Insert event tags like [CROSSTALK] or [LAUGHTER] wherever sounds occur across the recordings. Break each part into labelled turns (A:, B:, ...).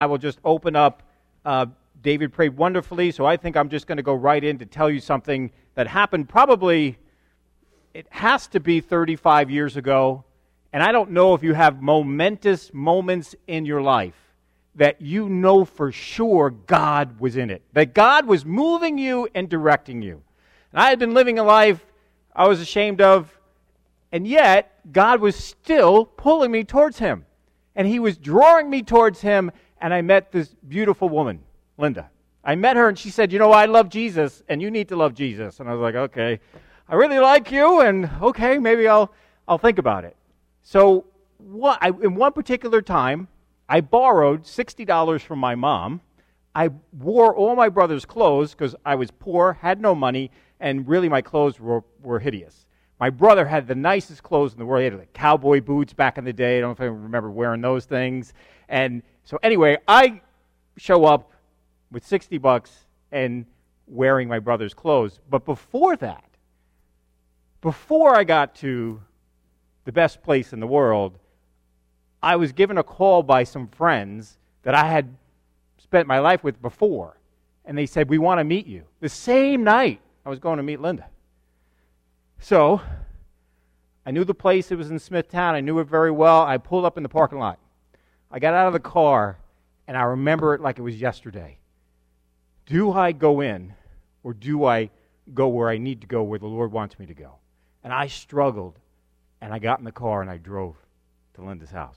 A: I will just open up. Uh, David prayed wonderfully, so I think I'm just going to go right in to tell you something that happened probably, it has to be 35 years ago. And I don't know if you have momentous moments in your life that you know for sure God was in it, that God was moving you and directing you. And I had been living a life I was ashamed of, and yet God was still pulling me towards Him. And He was drawing me towards Him, and I met this beautiful woman, Linda. I met her, and she said, You know, I love Jesus, and you need to love Jesus. And I was like, Okay, I really like you, and okay, maybe I'll, I'll think about it. So, what, I, in one particular time, I borrowed $60 from my mom. I wore all my brother's clothes because I was poor, had no money, and really my clothes were, were hideous. My brother had the nicest clothes in the world. He had like cowboy boots back in the day. I don't know if I remember wearing those things. And so, anyway, I show up with 60 bucks and wearing my brother's clothes. But before that, before I got to the best place in the world, I was given a call by some friends that I had spent my life with before. And they said, We want to meet you. The same night I was going to meet Linda. So I knew the place. It was in Smithtown. I knew it very well. I pulled up in the parking lot. I got out of the car, and I remember it like it was yesterday. Do I go in, or do I go where I need to go, where the Lord wants me to go? And I struggled, and I got in the car and I drove to Linda's house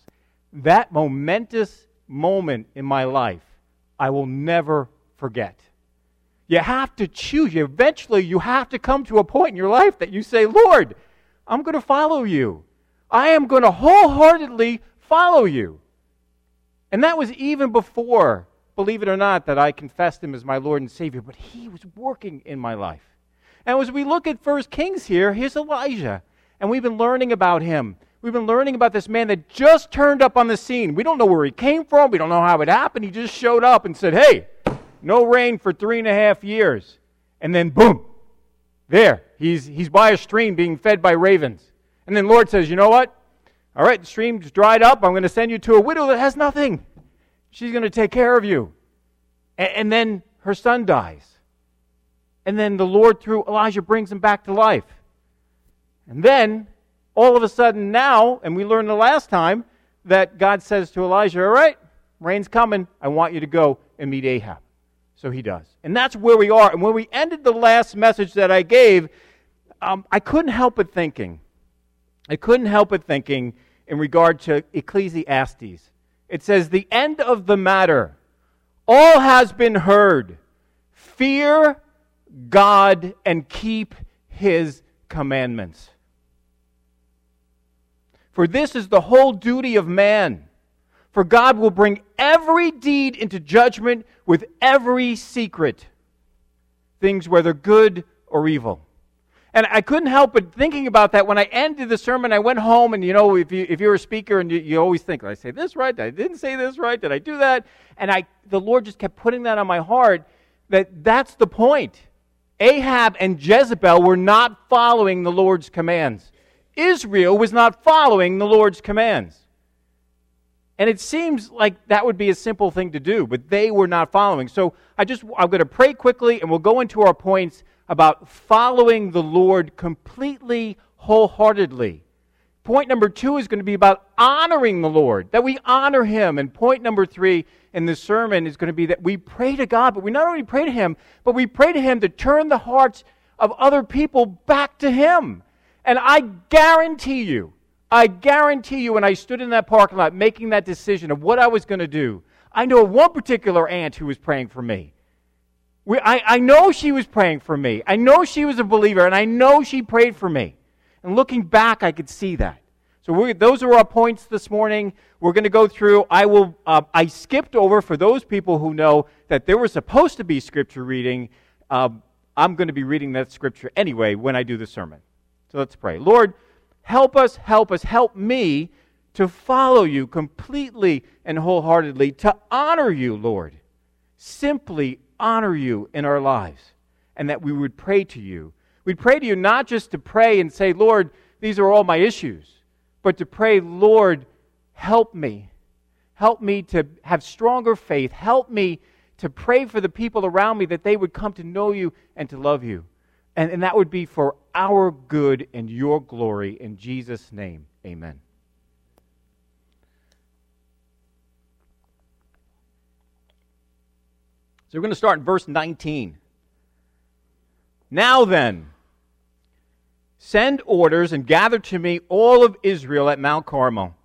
A: that momentous moment in my life, I will never forget. You have to choose. Eventually, you have to come to a point in your life that you say, Lord, I'm going to follow you. I am going to wholeheartedly follow you. And that was even before, believe it or not, that I confessed him as my Lord and Savior, but he was working in my life. And as we look at First Kings here, here's Elijah. And we've been learning about him. We've been learning about this man that just turned up on the scene. We don't know where he came from. We don't know how it happened. He just showed up and said, Hey, no rain for three and a half years. And then, boom, there. He's, he's by a stream being fed by ravens. And then Lord says, You know what? All right, the stream's dried up. I'm going to send you to a widow that has nothing. She's going to take care of you. And, and then her son dies. And then the Lord, through Elijah, brings him back to life. And then all of a sudden now, and we learned the last time, that God says to Elijah, All right, rain's coming. I want you to go and meet Ahab. So he does. And that's where we are. And when we ended the last message that I gave, um, I couldn't help but thinking. I couldn't help but thinking in regard to Ecclesiastes. It says, The end of the matter, all has been heard. Fear God and keep his commandments. For this is the whole duty of man. For God will bring every deed into judgment with every secret, things whether good or evil. And I couldn't help but thinking about that when I ended the sermon. I went home, and you know, if, you, if you're a speaker and you, you always think, did I say this right? Did I didn't say this right? Did I do that? And I, the Lord just kept putting that on my heart that that's the point. Ahab and Jezebel were not following the Lord's commands. Israel was not following the Lord's commands. And it seems like that would be a simple thing to do, but they were not following. So I just I'm going to pray quickly and we'll go into our points about following the Lord completely wholeheartedly. Point number 2 is going to be about honoring the Lord, that we honor him. And point number 3 in this sermon is going to be that we pray to God, but we not only pray to him, but we pray to him to turn the hearts of other people back to him. And I guarantee you, I guarantee you, when I stood in that parking lot making that decision of what I was going to do, I know one particular aunt who was praying for me. We, I, I know she was praying for me. I know she was a believer, and I know she prayed for me. And looking back, I could see that. So those are our points this morning. We're going to go through. I will. Uh, I skipped over for those people who know that there was supposed to be scripture reading. Uh, I'm going to be reading that scripture anyway when I do the sermon. So let's pray. Lord, help us, help us, help me to follow you completely and wholeheartedly, to honor you, Lord. Simply honor you in our lives, and that we would pray to you. We'd pray to you not just to pray and say, Lord, these are all my issues, but to pray, Lord, help me. Help me to have stronger faith. Help me to pray for the people around me that they would come to know you and to love you. And, and that would be for our good and your glory. In Jesus' name, amen. So we're going to start in verse 19. Now then, send orders and gather to me all of Israel at Mount Carmel,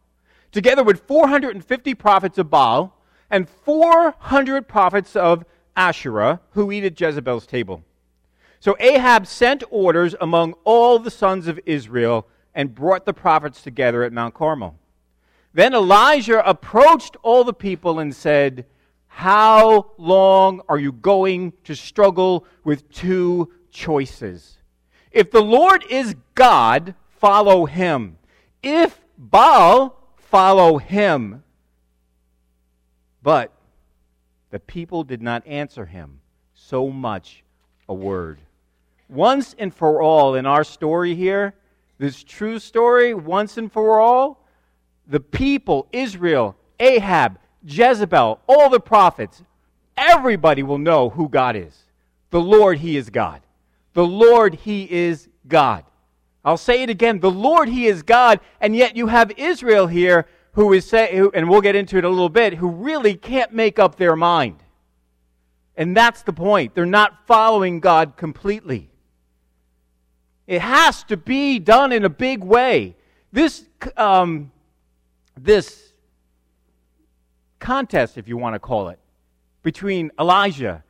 A: together with 450 prophets of Baal and 400 prophets of Asherah who eat at Jezebel's table. So Ahab sent orders among all the sons of Israel and brought the prophets together at Mount Carmel. Then Elijah approached all the people and said, How long are you going to struggle with two choices? If the Lord is God, follow him. If Baal, follow him. But the people did not answer him so much a word once and for all in our story here, this true story, once and for all, the people, Israel, Ahab, Jezebel, all the prophets, everybody will know who God is. The Lord, He is God. The Lord, He is God. I'll say it again. The Lord, He is God. And yet you have Israel here who is saying, and we'll get into it a little bit, who really can't make up their mind. And that's the point. They're not following God completely. It has to be done in a big way. This, um, this contest, if you want to call it, between Elijah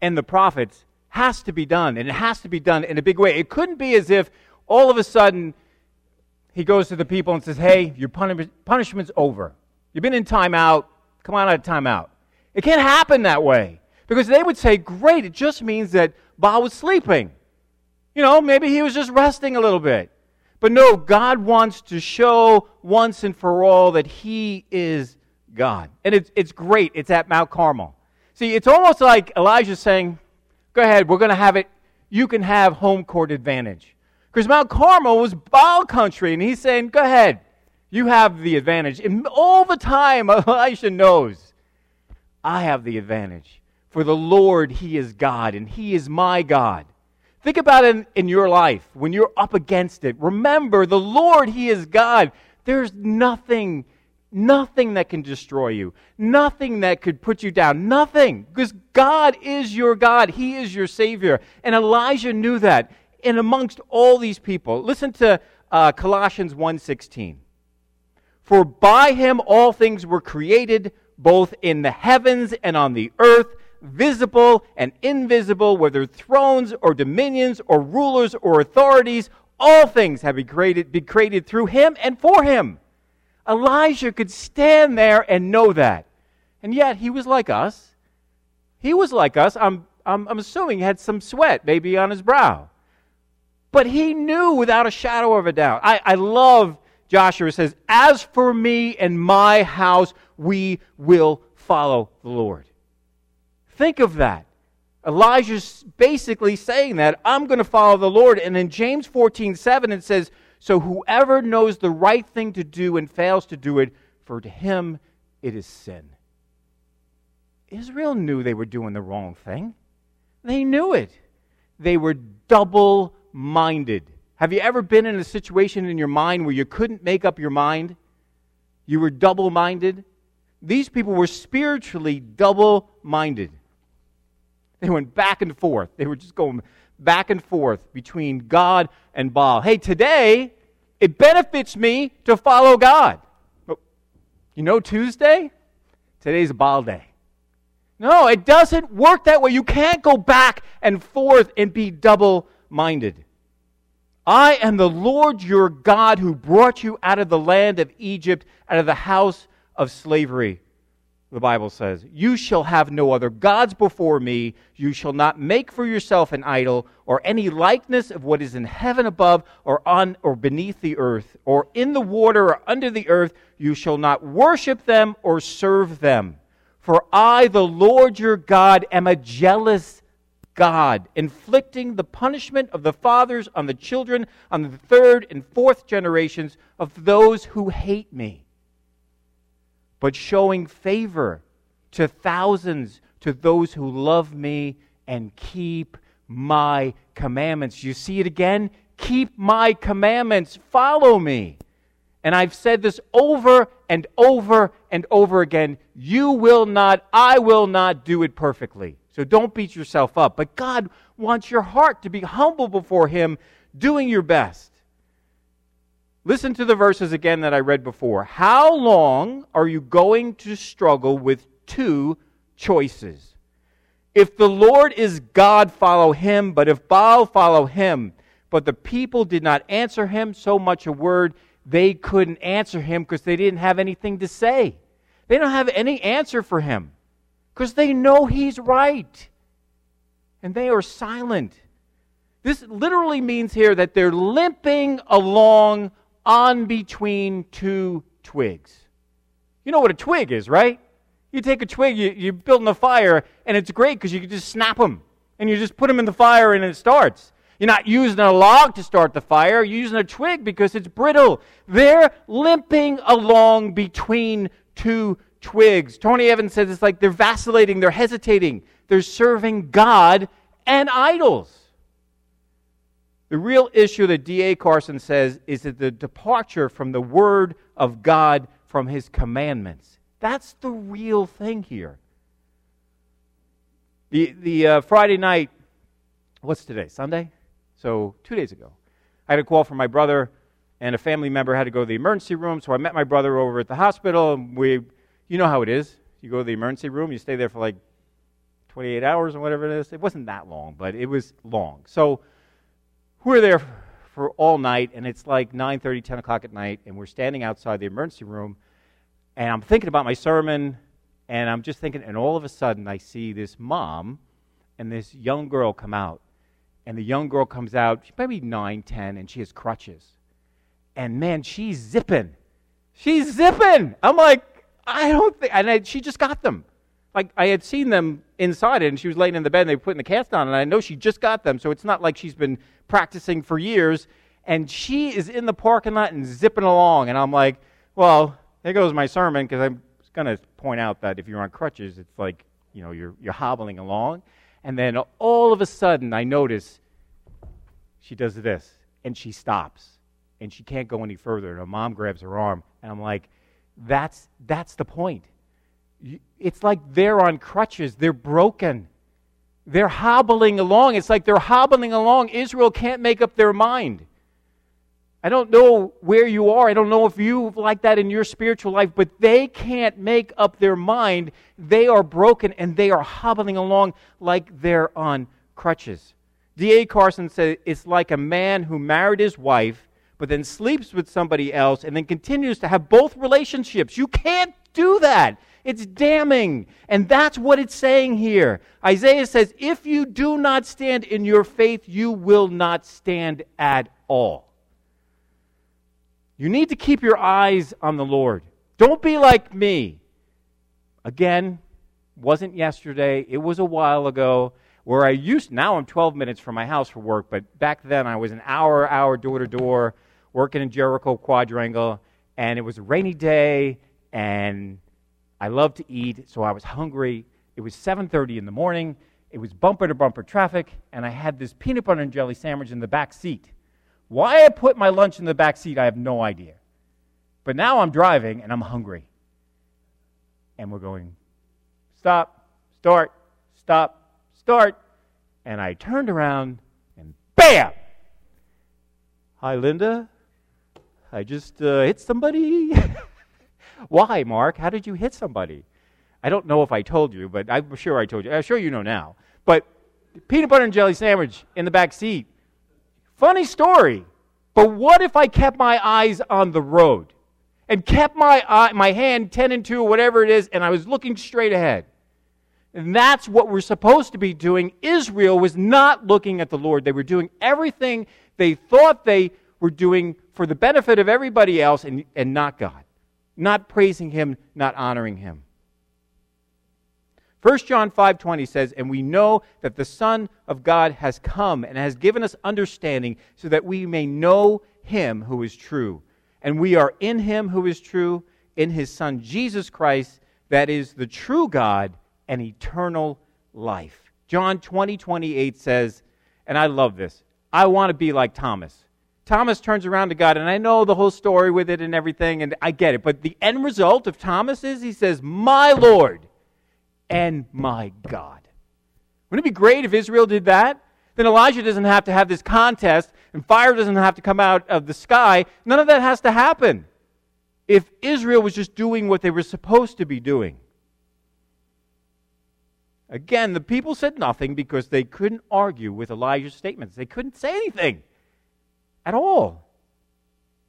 A: and the prophets has to be done, and it has to be done in a big way. It couldn't be as if all of a sudden he goes to the people and says, Hey, your punishment's over. You've been in timeout. Come on out of timeout. It can't happen that way. Because they would say, Great, it just means that Baal was sleeping. You know, maybe he was just resting a little bit. But no, God wants to show once and for all that he is God. And it's, it's great. It's at Mount Carmel. See, it's almost like Elijah saying, Go ahead, we're going to have it. You can have home court advantage. Because Mount Carmel was Baal country, and he's saying, Go ahead, you have the advantage. And all the time, [LAUGHS] Elijah knows, I have the advantage. For the Lord, He is God, and He is my God. Think about it in, in your life when you're up against it. Remember, the Lord, He is God. There's nothing, nothing that can destroy you, nothing that could put you down, nothing. Because God is your God, He is your Savior. And Elijah knew that. And amongst all these people, listen to uh, Colossians 1:16. For by him all things were created, both in the heavens and on the earth visible and invisible, whether thrones or dominions or rulers or authorities, all things have been created, been created through him and for him. Elijah could stand there and know that. And yet he was like us. He was like us. I'm, I'm, I'm assuming he had some sweat maybe on his brow. But he knew without a shadow of a doubt. I, I love Joshua says, As for me and my house, we will follow the Lord. Think of that. Elijah's basically saying that I'm going to follow the Lord. And in James 14 7, it says, So whoever knows the right thing to do and fails to do it, for to him it is sin. Israel knew they were doing the wrong thing. They knew it. They were double minded. Have you ever been in a situation in your mind where you couldn't make up your mind? You were double minded? These people were spiritually double minded. They went back and forth. They were just going back and forth between God and Baal. Hey, today, it benefits me to follow God. Oh, you know Tuesday? Today's Baal day. No, it doesn't work that way. You can't go back and forth and be double minded. I am the Lord your God who brought you out of the land of Egypt, out of the house of slavery the Bible says, You shall have no other gods before me. You shall not make for yourself an idol or any likeness of what is in heaven above or on or beneath the earth or in the water or under the earth. You shall not worship them or serve them. For I, the Lord your God, am a jealous God, inflicting the punishment of the fathers on the children, on the third and fourth generations of those who hate me but showing favor to thousands, to those who love me and keep my commandments. You see it again? Keep my commandments, follow me. And I've said this over and over and over again. You will not, I will not do it perfectly. So don't beat yourself up. But God wants your heart to be humble before Him, doing your best. Listen to the verses again that I read before. How long are you going to struggle with two choices? If the Lord is God, follow him, but if Baal, follow him. But the people did not answer him so much a word, they couldn't answer him because they didn't have anything to say. They don't have any answer for him because they know he's right. And they are silent. This literally means here that they're limping along on between two twigs. You know what a twig is, right? You take a twig, you, you're building a fire, and it's great because you can just snap them. And you just put them in the fire and it starts. You're not using a log to start the fire, you're using a twig because it's brittle. They're limping along between two twigs. Tony Evans says it's like they're vacillating, they're hesitating, they're serving God and idols. The real issue that D.A. Carson says is that the departure from the Word of God from His commandments. That's the real thing here. The, the uh, Friday night, what's today? Sunday? So, two days ago, I had a call from my brother, and a family member had to go to the emergency room. So, I met my brother over at the hospital, and we, you know how it is. You go to the emergency room, you stay there for like 28 hours or whatever it is. It wasn't that long, but it was long. So, we're there for all night, and it's like 9.30, 10 o'clock at night, and we're standing outside the emergency room, and I'm thinking about my sermon, and I'm just thinking, and all of a sudden I see this mom and this young girl come out. And the young girl comes out, she's maybe 9, 10, and she has crutches. And man, she's zipping. She's zipping. I'm like, I don't think, and I, she just got them like I had seen them inside it, and she was laying in the bed, and they were putting the cast on, and I know she just got them, so it's not like she's been practicing for years. And she is in the parking lot and zipping along, and I'm like, well, there goes my sermon because I'm going to point out that if you're on crutches, it's like you know you're you're hobbling along, and then all of a sudden I notice she does this, and she stops, and she can't go any further. And her mom grabs her arm, and I'm like, that's that's the point it's like they're on crutches. They're broken. They're hobbling along. It's like they're hobbling along. Israel can't make up their mind. I don't know where you are. I don't know if you like that in your spiritual life, but they can't make up their mind. They are broken and they are hobbling along like they're on crutches. D.A. Carson said it's like a man who married his wife, but then sleeps with somebody else and then continues to have both relationships. You can't do that. It's damning. And that's what it's saying here. Isaiah says, If you do not stand in your faith, you will not stand at all. You need to keep your eyes on the Lord. Don't be like me. Again, wasn't yesterday, it was a while ago where I used now I'm 12 minutes from my house for work, but back then I was an hour hour door to door working in Jericho Quadrangle and it was a rainy day and I love to eat, so I was hungry. It was 7:30 in the morning. It was bumper to bumper traffic, and I had this peanut butter and jelly sandwich in the back seat. Why I put my lunch in the back seat, I have no idea. But now I'm driving and I'm hungry. And we're going, stop, start, stop, start. And I turned around and bam! Hi, Linda. I just uh, hit somebody. [LAUGHS] Why, Mark? How did you hit somebody? I don't know if I told you, but I'm sure I told you. I'm sure you know now. But peanut butter and jelly sandwich in the back seat. Funny story. But what if I kept my eyes on the road and kept my eye, my hand 10 and 2 or whatever it is and I was looking straight ahead? And that's what we're supposed to be doing. Israel was not looking at the Lord. They were doing everything they thought they were doing for the benefit of everybody else and, and not God not praising him, not honoring him. 1 John 5:20 says, "And we know that the Son of God has come and has given us understanding so that we may know him who is true. And we are in him who is true, in his Son Jesus Christ, that is the true God and eternal life. John 20, 28 says, and I love this, I want to be like Thomas. Thomas turns around to God, and I know the whole story with it and everything, and I get it. But the end result of Thomas is he says, My Lord and my God. Wouldn't it be great if Israel did that? Then Elijah doesn't have to have this contest, and fire doesn't have to come out of the sky. None of that has to happen if Israel was just doing what they were supposed to be doing. Again, the people said nothing because they couldn't argue with Elijah's statements. They couldn't say anything at all.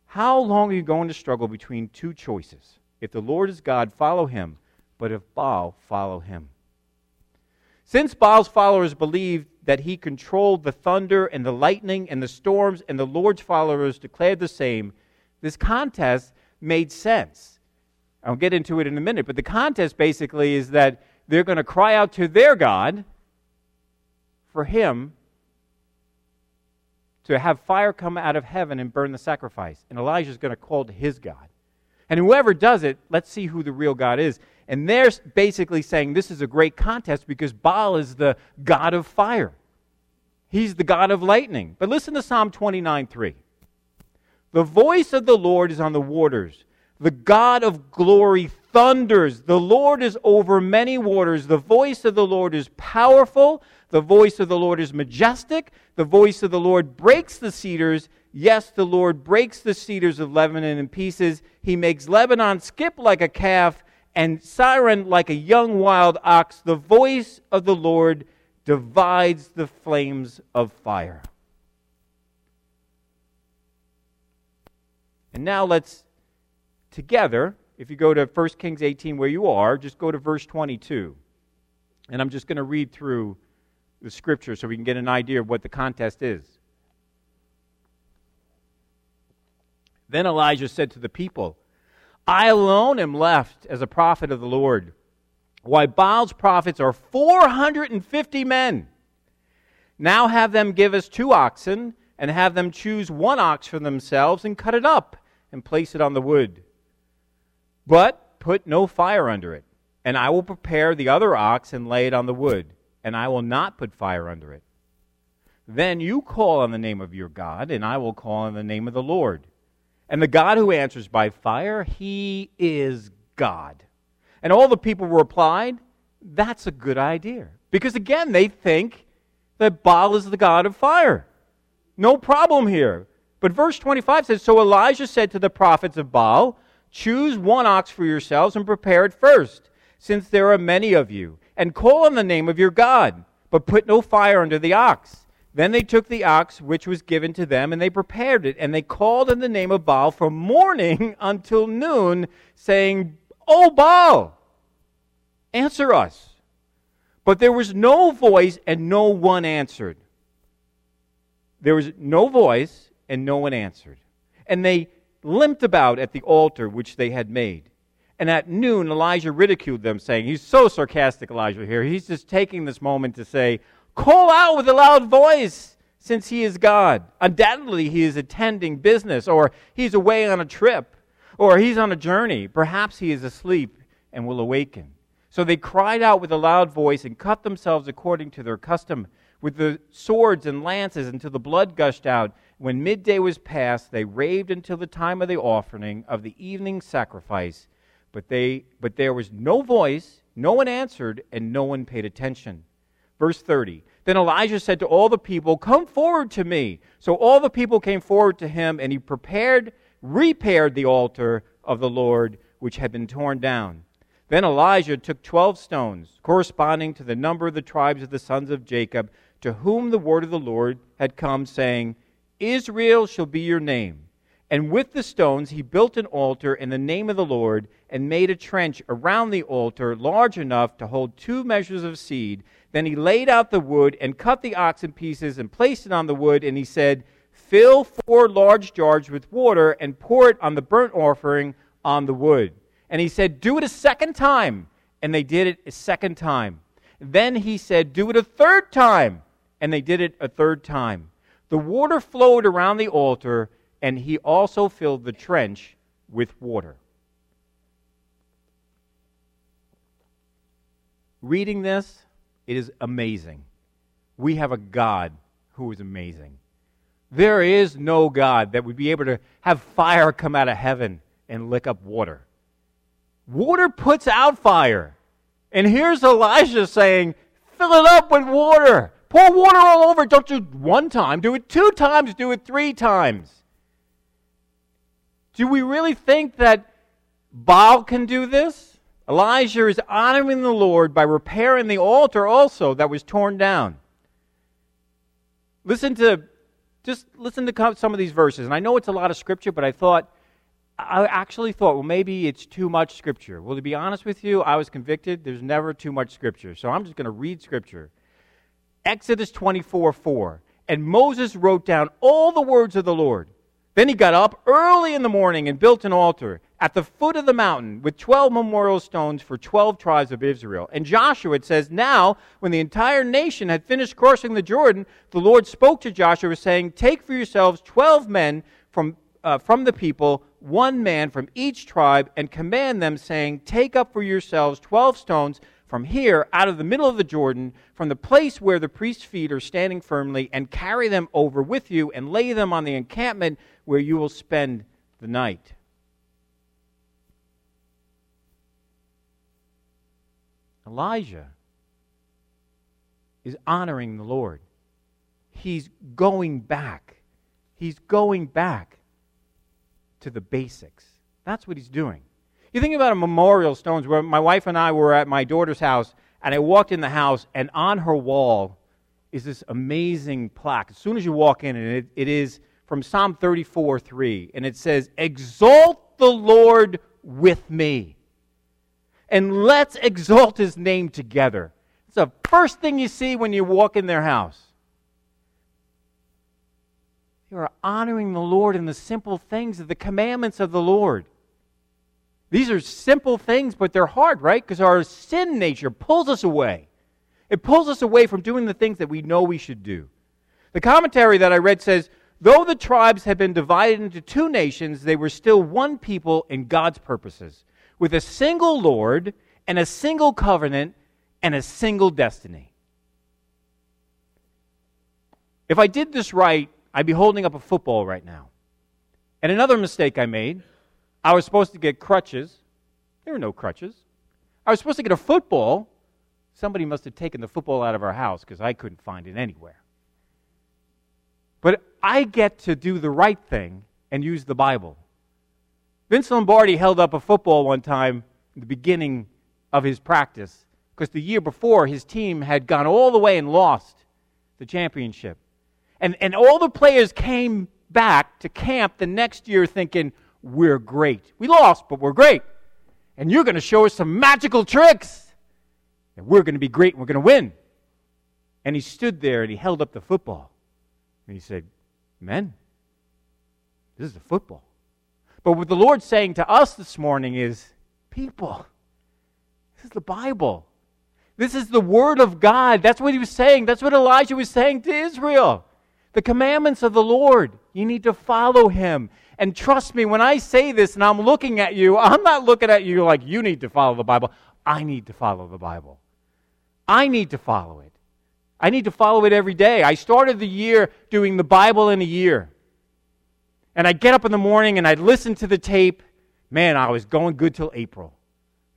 A: How long are you going to struggle between two choices? If the Lord is God, follow him, but if Baal, follow him. Since Baal's followers believed that he controlled the thunder and the lightning and the storms, and the Lord's followers declared the same, this contest made sense. I'll get into it in a minute, but the contest basically is that they're going to cry out to their God for him to have fire come out of heaven and burn the sacrifice. And Elijah's going to call to his God. And whoever does it, let's see who the real God is. And they're basically saying this is a great contest because Baal is the God of fire. He's the God of lightning. But listen to Psalm 29 3. The voice of the Lord is on the waters. The God of glory thunders. The Lord is over many waters. The voice of the Lord is powerful. The voice of the Lord is majestic. The voice of the Lord breaks the cedars. Yes, the Lord breaks the cedars of Lebanon in pieces. He makes Lebanon skip like a calf and Sirion like a young wild ox. The voice of the Lord divides the flames of fire. And now let's together, if you go to 1 Kings 18 where you are, just go to verse 22. And I'm just going to read through the scripture so we can get an idea of what the contest is. Then Elijah said to the people, I alone am left as a prophet of the Lord. Why, Baal's prophets are 450 men. Now have them give us two oxen, and have them choose one ox for themselves, and cut it up, and place it on the wood. But put no fire under it, and I will prepare the other ox and lay it on the wood and I will not put fire under it. Then you call on the name of your God, and I will call on the name of the Lord. And the God who answers by fire, he is God. And all the people replied, That's a good idea. Because again, they think that Baal is the God of fire. No problem here. But verse 25 says So Elijah said to the prophets of Baal, Choose one ox for yourselves and prepare it first, since there are many of you and call on the name of your God, but put no fire under the ox. Then they took the ox which was given to them, and they prepared it, and they called on the name of Baal from morning [LAUGHS] until noon, saying, O Baal, answer us. But there was no voice, and no one answered. There was no voice, and no one answered. And they limped about at the altar which they had made. And at noon, Elijah ridiculed them, saying, He's so sarcastic, Elijah, here. He's just taking this moment to say, Call out with a loud voice, since he is God. Undoubtedly, he is attending business, or he's away on a trip, or he's on a journey. Perhaps he is asleep and will awaken. So they cried out with a loud voice and cut themselves according to their custom with the swords and lances until the blood gushed out. When midday was past, they raved until the time of the offering of the evening sacrifice but, they, but there was no voice, no one answered, and no one paid attention. Verse 30 Then Elijah said to all the people, Come forward to me. So all the people came forward to him, and he prepared, repaired the altar of the Lord, which had been torn down. Then Elijah took twelve stones, corresponding to the number of the tribes of the sons of Jacob, to whom the word of the Lord had come, saying, Israel shall be your name. And with the stones he built an altar in the name of the Lord and made a trench around the altar large enough to hold two measures of seed. Then he laid out the wood and cut the ox in pieces and placed it on the wood. And he said, Fill four large jars with water and pour it on the burnt offering on the wood. And he said, Do it a second time. And they did it a second time. Then he said, Do it a third time. And they did it a third time. The water flowed around the altar and he also filled the trench with water. Reading this, it is amazing. We have a God who is amazing. There is no God that would be able to have fire come out of heaven and lick up water. Water puts out fire. And here's Elijah saying, fill it up with water. Pour water all over. Don't do one time. Do it two times. Do it three times. Do we really think that Baal can do this? Elijah is honoring the Lord by repairing the altar also that was torn down. Listen to just listen to some of these verses. And I know it's a lot of scripture, but I thought I actually thought, well, maybe it's too much scripture. Well, to be honest with you, I was convicted. There's never too much scripture. So I'm just going to read scripture. Exodus 24 4. And Moses wrote down all the words of the Lord. Then he got up early in the morning and built an altar at the foot of the mountain with 12 memorial stones for 12 tribes of Israel. And Joshua, it says, Now, when the entire nation had finished crossing the Jordan, the Lord spoke to Joshua, saying, Take for yourselves 12 men from, uh, from the people, one man from each tribe, and command them, saying, Take up for yourselves 12 stones from here out of the middle of the Jordan, from the place where the priest's feet are standing firmly, and carry them over with you, and lay them on the encampment where you will spend the night. Elijah is honoring the Lord. He's going back. He's going back to the basics. That's what he's doing. You think about a memorial stones where my wife and I were at my daughter's house, and I walked in the house, and on her wall is this amazing plaque. As soon as you walk in, and it, it is from Psalm 34 3, and it says, Exalt the Lord with me and let's exalt his name together. It's the first thing you see when you walk in their house. You are honoring the Lord in the simple things of the commandments of the Lord. These are simple things, but they're hard, right? Because our sin nature pulls us away. It pulls us away from doing the things that we know we should do. The commentary that I read says, though the tribes had been divided into two nations, they were still one people in God's purposes with a single Lord and a single covenant and a single destiny. If I did this right, I'd be holding up a football right now. And another mistake I made, I was supposed to get crutches. There were no crutches. I was supposed to get a football. Somebody must have taken the football out of our house because I couldn't find it anywhere. But I get to do the right thing and use the Bible. Vince Lombardi held up a football one time in the beginning of his practice because the year before his team had gone all the way and lost the championship. And, and all the players came back to camp the next year thinking, we're great. We lost, but we're great. And you're going to show us some magical tricks. And we're going to be great and we're going to win. And he stood there and he held up the football. And he said, Men, this is a football. But what the Lord's saying to us this morning is people, this is the Bible. This is the Word of God. That's what he was saying. That's what Elijah was saying to Israel. The commandments of the Lord. You need to follow him. And trust me, when I say this and I'm looking at you, I'm not looking at you like you need to follow the Bible. I need to follow the Bible. I need to follow it. I need to follow it every day. I started the year doing the Bible in a year and I'd get up in the morning and I'd listen to the tape. Man, I was going good till April.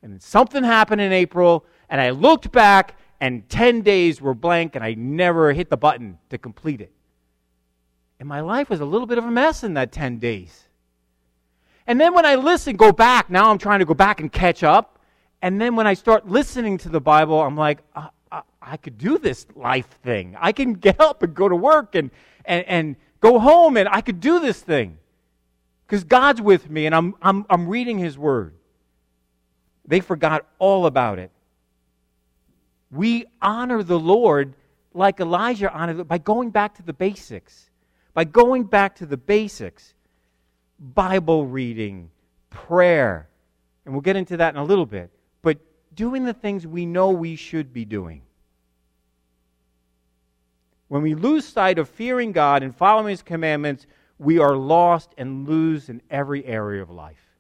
A: And something happened in April, and I looked back, and 10 days were blank, and I never hit the button to complete it. And my life was a little bit of a mess in that 10 days. And then when I listen, go back, now I'm trying to go back and catch up. And then when I start listening to the Bible, I'm like, I, I, I could do this life thing. I can get up and go to work and, and, and go home and I could do this thing because God's with me and I'm, I'm, I'm reading His Word. They forgot all about it. We honor the Lord like Elijah honored by going back to the basics. By going back to the basics. Bible reading, prayer, and we'll get into that in a little bit. But doing the things we know we should be doing. When we lose sight of fearing God and following His commandments, we are lost and lose in every area of life.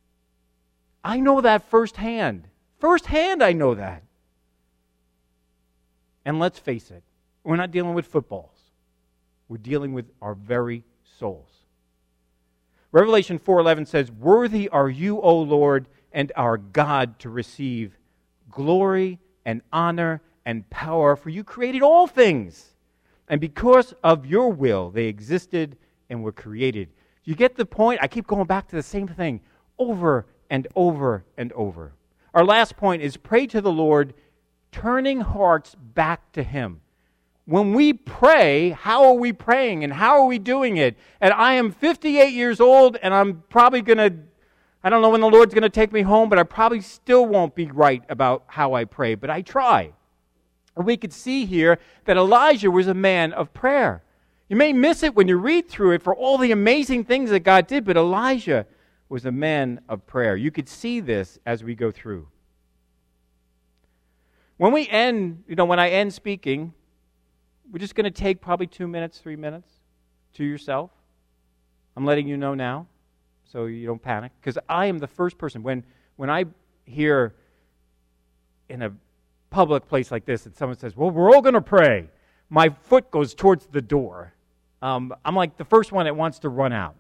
A: I know that firsthand. Firsthand, I know that. And let's face it, we're not dealing with footballs. We're dealing with our very souls. Revelation 4:11 says, "Worthy are you, O Lord, and our God to receive glory and honor and power, for you created all things, and because of your will they existed and were created." You get the point? I keep going back to the same thing over and over and over. Our last point is pray to the Lord, turning hearts back to Him. When we pray, how are we praying and how are we doing it? And I am 58 years old and I'm probably going to, I don't know when the Lord's going to take me home, but I probably still won't be right about how I pray, but I try. And we could see here that Elijah was a man of prayer. You may miss it when you read through it for all the amazing things that God did, but Elijah was a man of prayer. You could see this as we go through. When we end, you know, when I end speaking, we're just going to take probably two minutes, three minutes to yourself. I'm letting you know now so you don't panic. Because I am the first person, when, when I hear in a public place like this and someone says, Well, we're all going to pray, my foot goes towards the door. Um, I'm like the first one that wants to run out.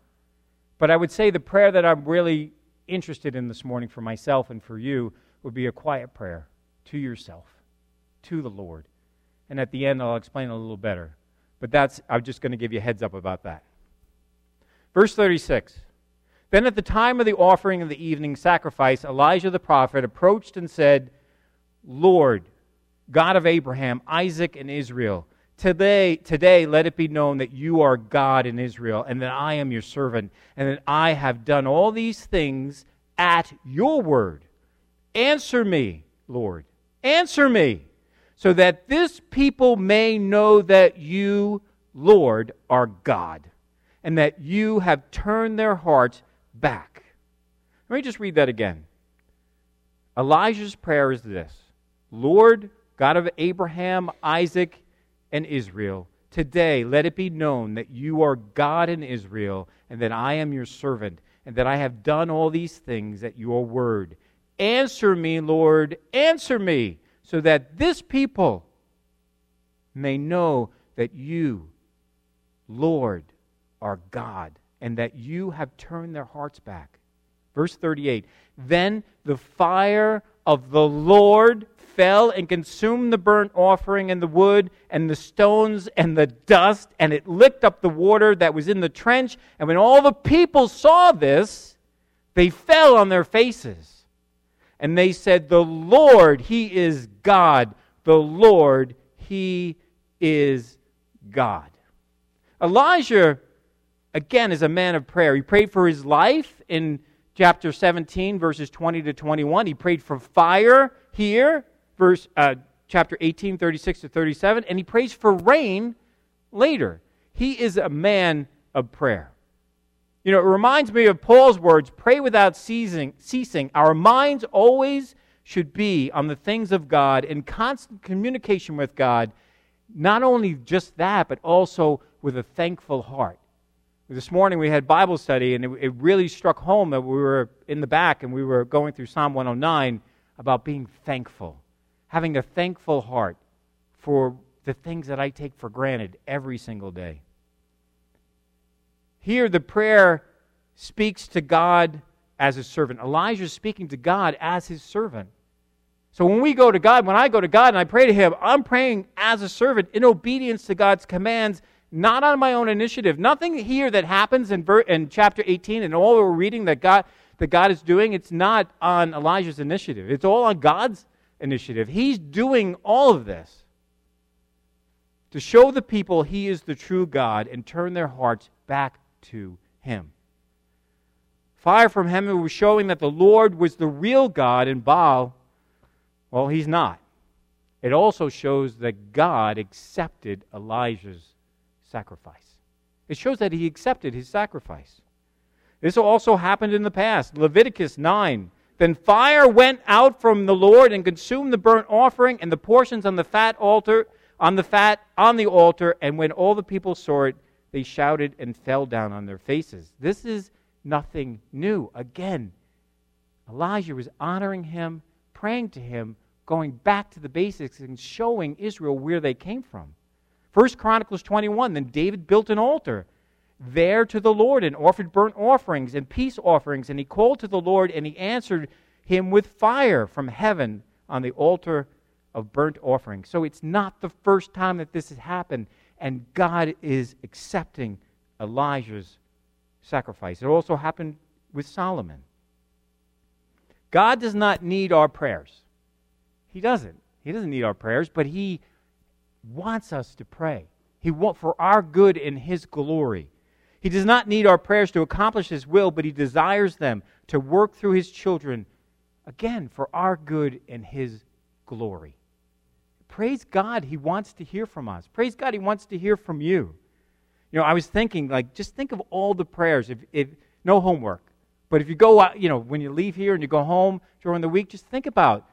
A: But I would say the prayer that I'm really interested in this morning for myself and for you would be a quiet prayer to yourself, to the Lord. And at the end, I'll explain a little better. But that's, I'm just going to give you a heads up about that. Verse 36 Then at the time of the offering of the evening sacrifice, Elijah the prophet approached and said, Lord, God of Abraham, Isaac, and Israel, Today, today, let it be known that you are God in Israel, and that I am your servant, and that I have done all these things at your word. Answer me, Lord. Answer me, so that this people may know that you, Lord, are God, and that you have turned their hearts back. Let me just read that again. Elijah's prayer is this Lord, God of Abraham, Isaac, and Israel. Today, let it be known that you are God in Israel, and that I am your servant, and that I have done all these things at your word. Answer me, Lord, answer me, so that this people may know that you, Lord, are God, and that you have turned their hearts back. Verse 38 Then the fire of the Lord fell and consumed the burnt offering and the wood and the stones and the dust, and it licked up the water that was in the trench. And when all the people saw this, they fell on their faces. And they said, The Lord, He is God. The Lord, He is God. Elijah, again, is a man of prayer. He prayed for his life in chapter 17, verses 20 to 21. He prayed for fire here verse uh, chapter 18, 36 to 37, and he prays for rain later. He is a man of prayer. You know, it reminds me of Paul's words pray without ceasing. ceasing. Our minds always should be on the things of God in constant communication with God, not only just that, but also with a thankful heart. This morning we had Bible study, and it, it really struck home that we were in the back and we were going through Psalm 109 about being thankful having a thankful heart for the things that I take for granted every single day. Here, the prayer speaks to God as a servant. Elijah is speaking to God as his servant. So when we go to God, when I go to God and I pray to Him, I'm praying as a servant in obedience to God's commands, not on my own initiative. Nothing here that happens in, ver- in chapter 18 and all we're reading that God, that God is doing, it's not on Elijah's initiative. It's all on God's initiative. He's doing all of this to show the people he is the true God and turn their hearts back to him. Fire from heaven was showing that the Lord was the real God and Baal, well, he's not. It also shows that God accepted Elijah's sacrifice. It shows that he accepted his sacrifice. This also happened in the past. Leviticus 9 then fire went out from the Lord and consumed the burnt offering and the portions on the fat altar, on the fat on the altar, and when all the people saw it, they shouted and fell down on their faces. This is nothing new. Again, Elijah was honoring him, praying to him, going back to the basics and showing Israel where they came from. First Chronicles 21, then David built an altar there to the Lord and offered burnt offerings and peace offerings. And he called to the Lord and he answered him with fire from heaven on the altar of burnt offering. So it's not the first time that this has happened, and God is accepting Elijah's sacrifice. It also happened with Solomon. God does not need our prayers. He doesn't. He doesn't need our prayers, but He wants us to pray. He want for our good and His glory. He does not need our prayers to accomplish His will, but He desires them to work through His children, again, for our good and His glory. Praise God, He wants to hear from us. Praise God, He wants to hear from you. You know, I was thinking, like, just think of all the prayers. If, if no homework, but if you go out, you know, when you leave here and you go home during the week, just think about,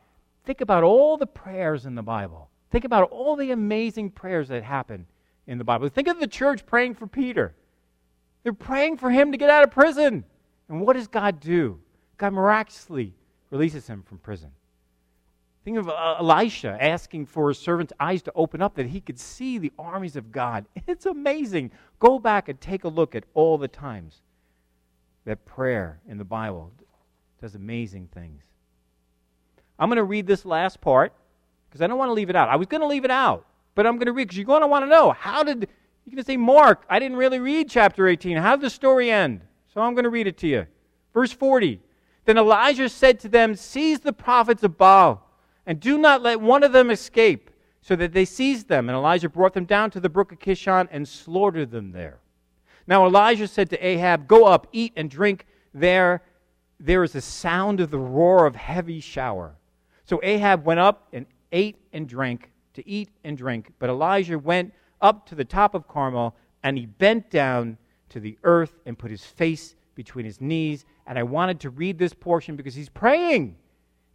A: think about all the prayers in the Bible. Think about all the amazing prayers that happen in the Bible. Think of the church praying for Peter. They're praying for him to get out of prison. And what does God do? God miraculously releases him from prison. Think of uh, Elisha asking for his servant's eyes to open up that he could see the armies of God. [LAUGHS] It's amazing. Go back and take a look at all the times that prayer in the Bible does amazing things. I'm going to read this last part because I don't want to leave it out. I was going to leave it out, but I'm going to read because you're going to want to know how did going to say, Mark, I didn't really read chapter 18. How did the story end? So I'm going to read it to you. Verse 40. Then Elijah said to them, Seize the prophets of Baal and do not let one of them escape. So that they seized them, and Elijah brought them down to the brook of Kishon and slaughtered them there. Now Elijah said to Ahab, Go up, eat and drink. There, there is a sound of the roar of heavy shower. So Ahab went up and ate and drank, to eat and drink. But Elijah went up to the top of Carmel, and he bent down to the earth and put his face between his knees. And I wanted to read this portion because he's praying.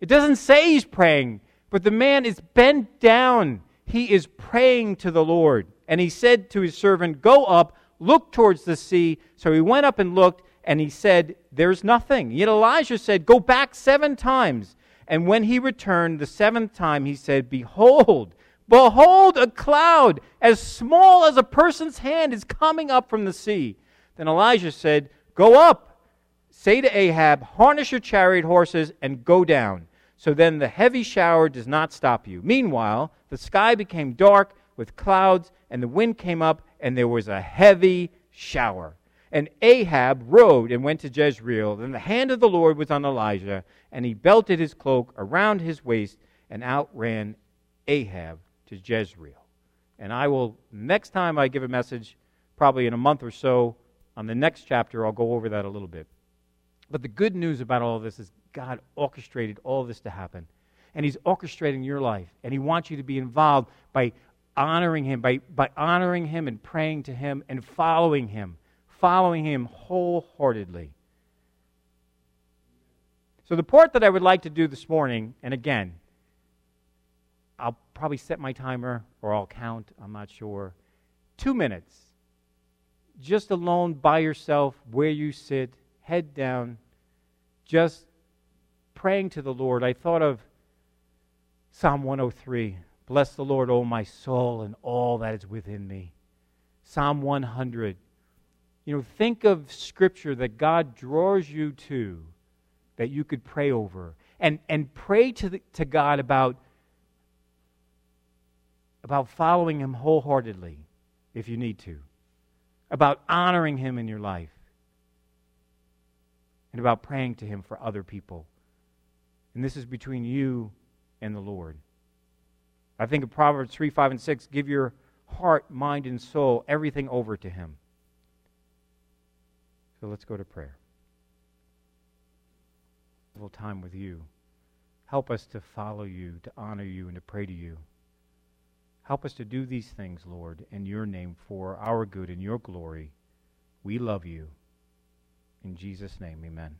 A: It doesn't say he's praying, but the man is bent down. He is praying to the Lord. And he said to his servant, Go up, look towards the sea. So he went up and looked, and he said, There's nothing. Yet Elijah said, Go back seven times. And when he returned the seventh time, he said, Behold, behold, a cloud as small as a person's hand is coming up from the sea. Then Elijah said, Go up, say to Ahab, Harness your chariot horses, and go down so then the heavy shower does not stop you. Meanwhile, the sky became dark with clouds, and the wind came up, and there was a heavy shower. And Ahab rode and went to Jezreel. Then the hand of the Lord was on Elijah, and he belted his cloak around his waist and outran Ahab to Jezreel. And I will, next time I give a message, probably in a month or so, on the next chapter, I'll go over that a little bit. But the good news about all this is God orchestrated all this to happen. And He's orchestrating your life. And He wants you to be involved by honoring Him, by, by honoring Him and praying to Him and following Him, following Him wholeheartedly. So, the part that I would like to do this morning, and again, probably set my timer or I'll count, I'm not sure. Two minutes. Just alone by yourself, where you sit, head down, just praying to the Lord, I thought of Psalm 103 Bless the Lord, O my soul, and all that is within me. Psalm 100. You know, think of scripture that God draws you to that you could pray over. And, and pray to, the, to God about, about following Him wholeheartedly if you need to, about honoring Him in your life, and about praying to Him for other people. And this is between you and the Lord. I think of Proverbs 3, 5, and 6. Give your heart, mind, and soul, everything over to Him. So let's go to prayer. Time with you. Help us to follow you, to honor you, and to pray to you. Help us to do these things, Lord, in your name for our good and your glory. We love you. In Jesus' name, amen.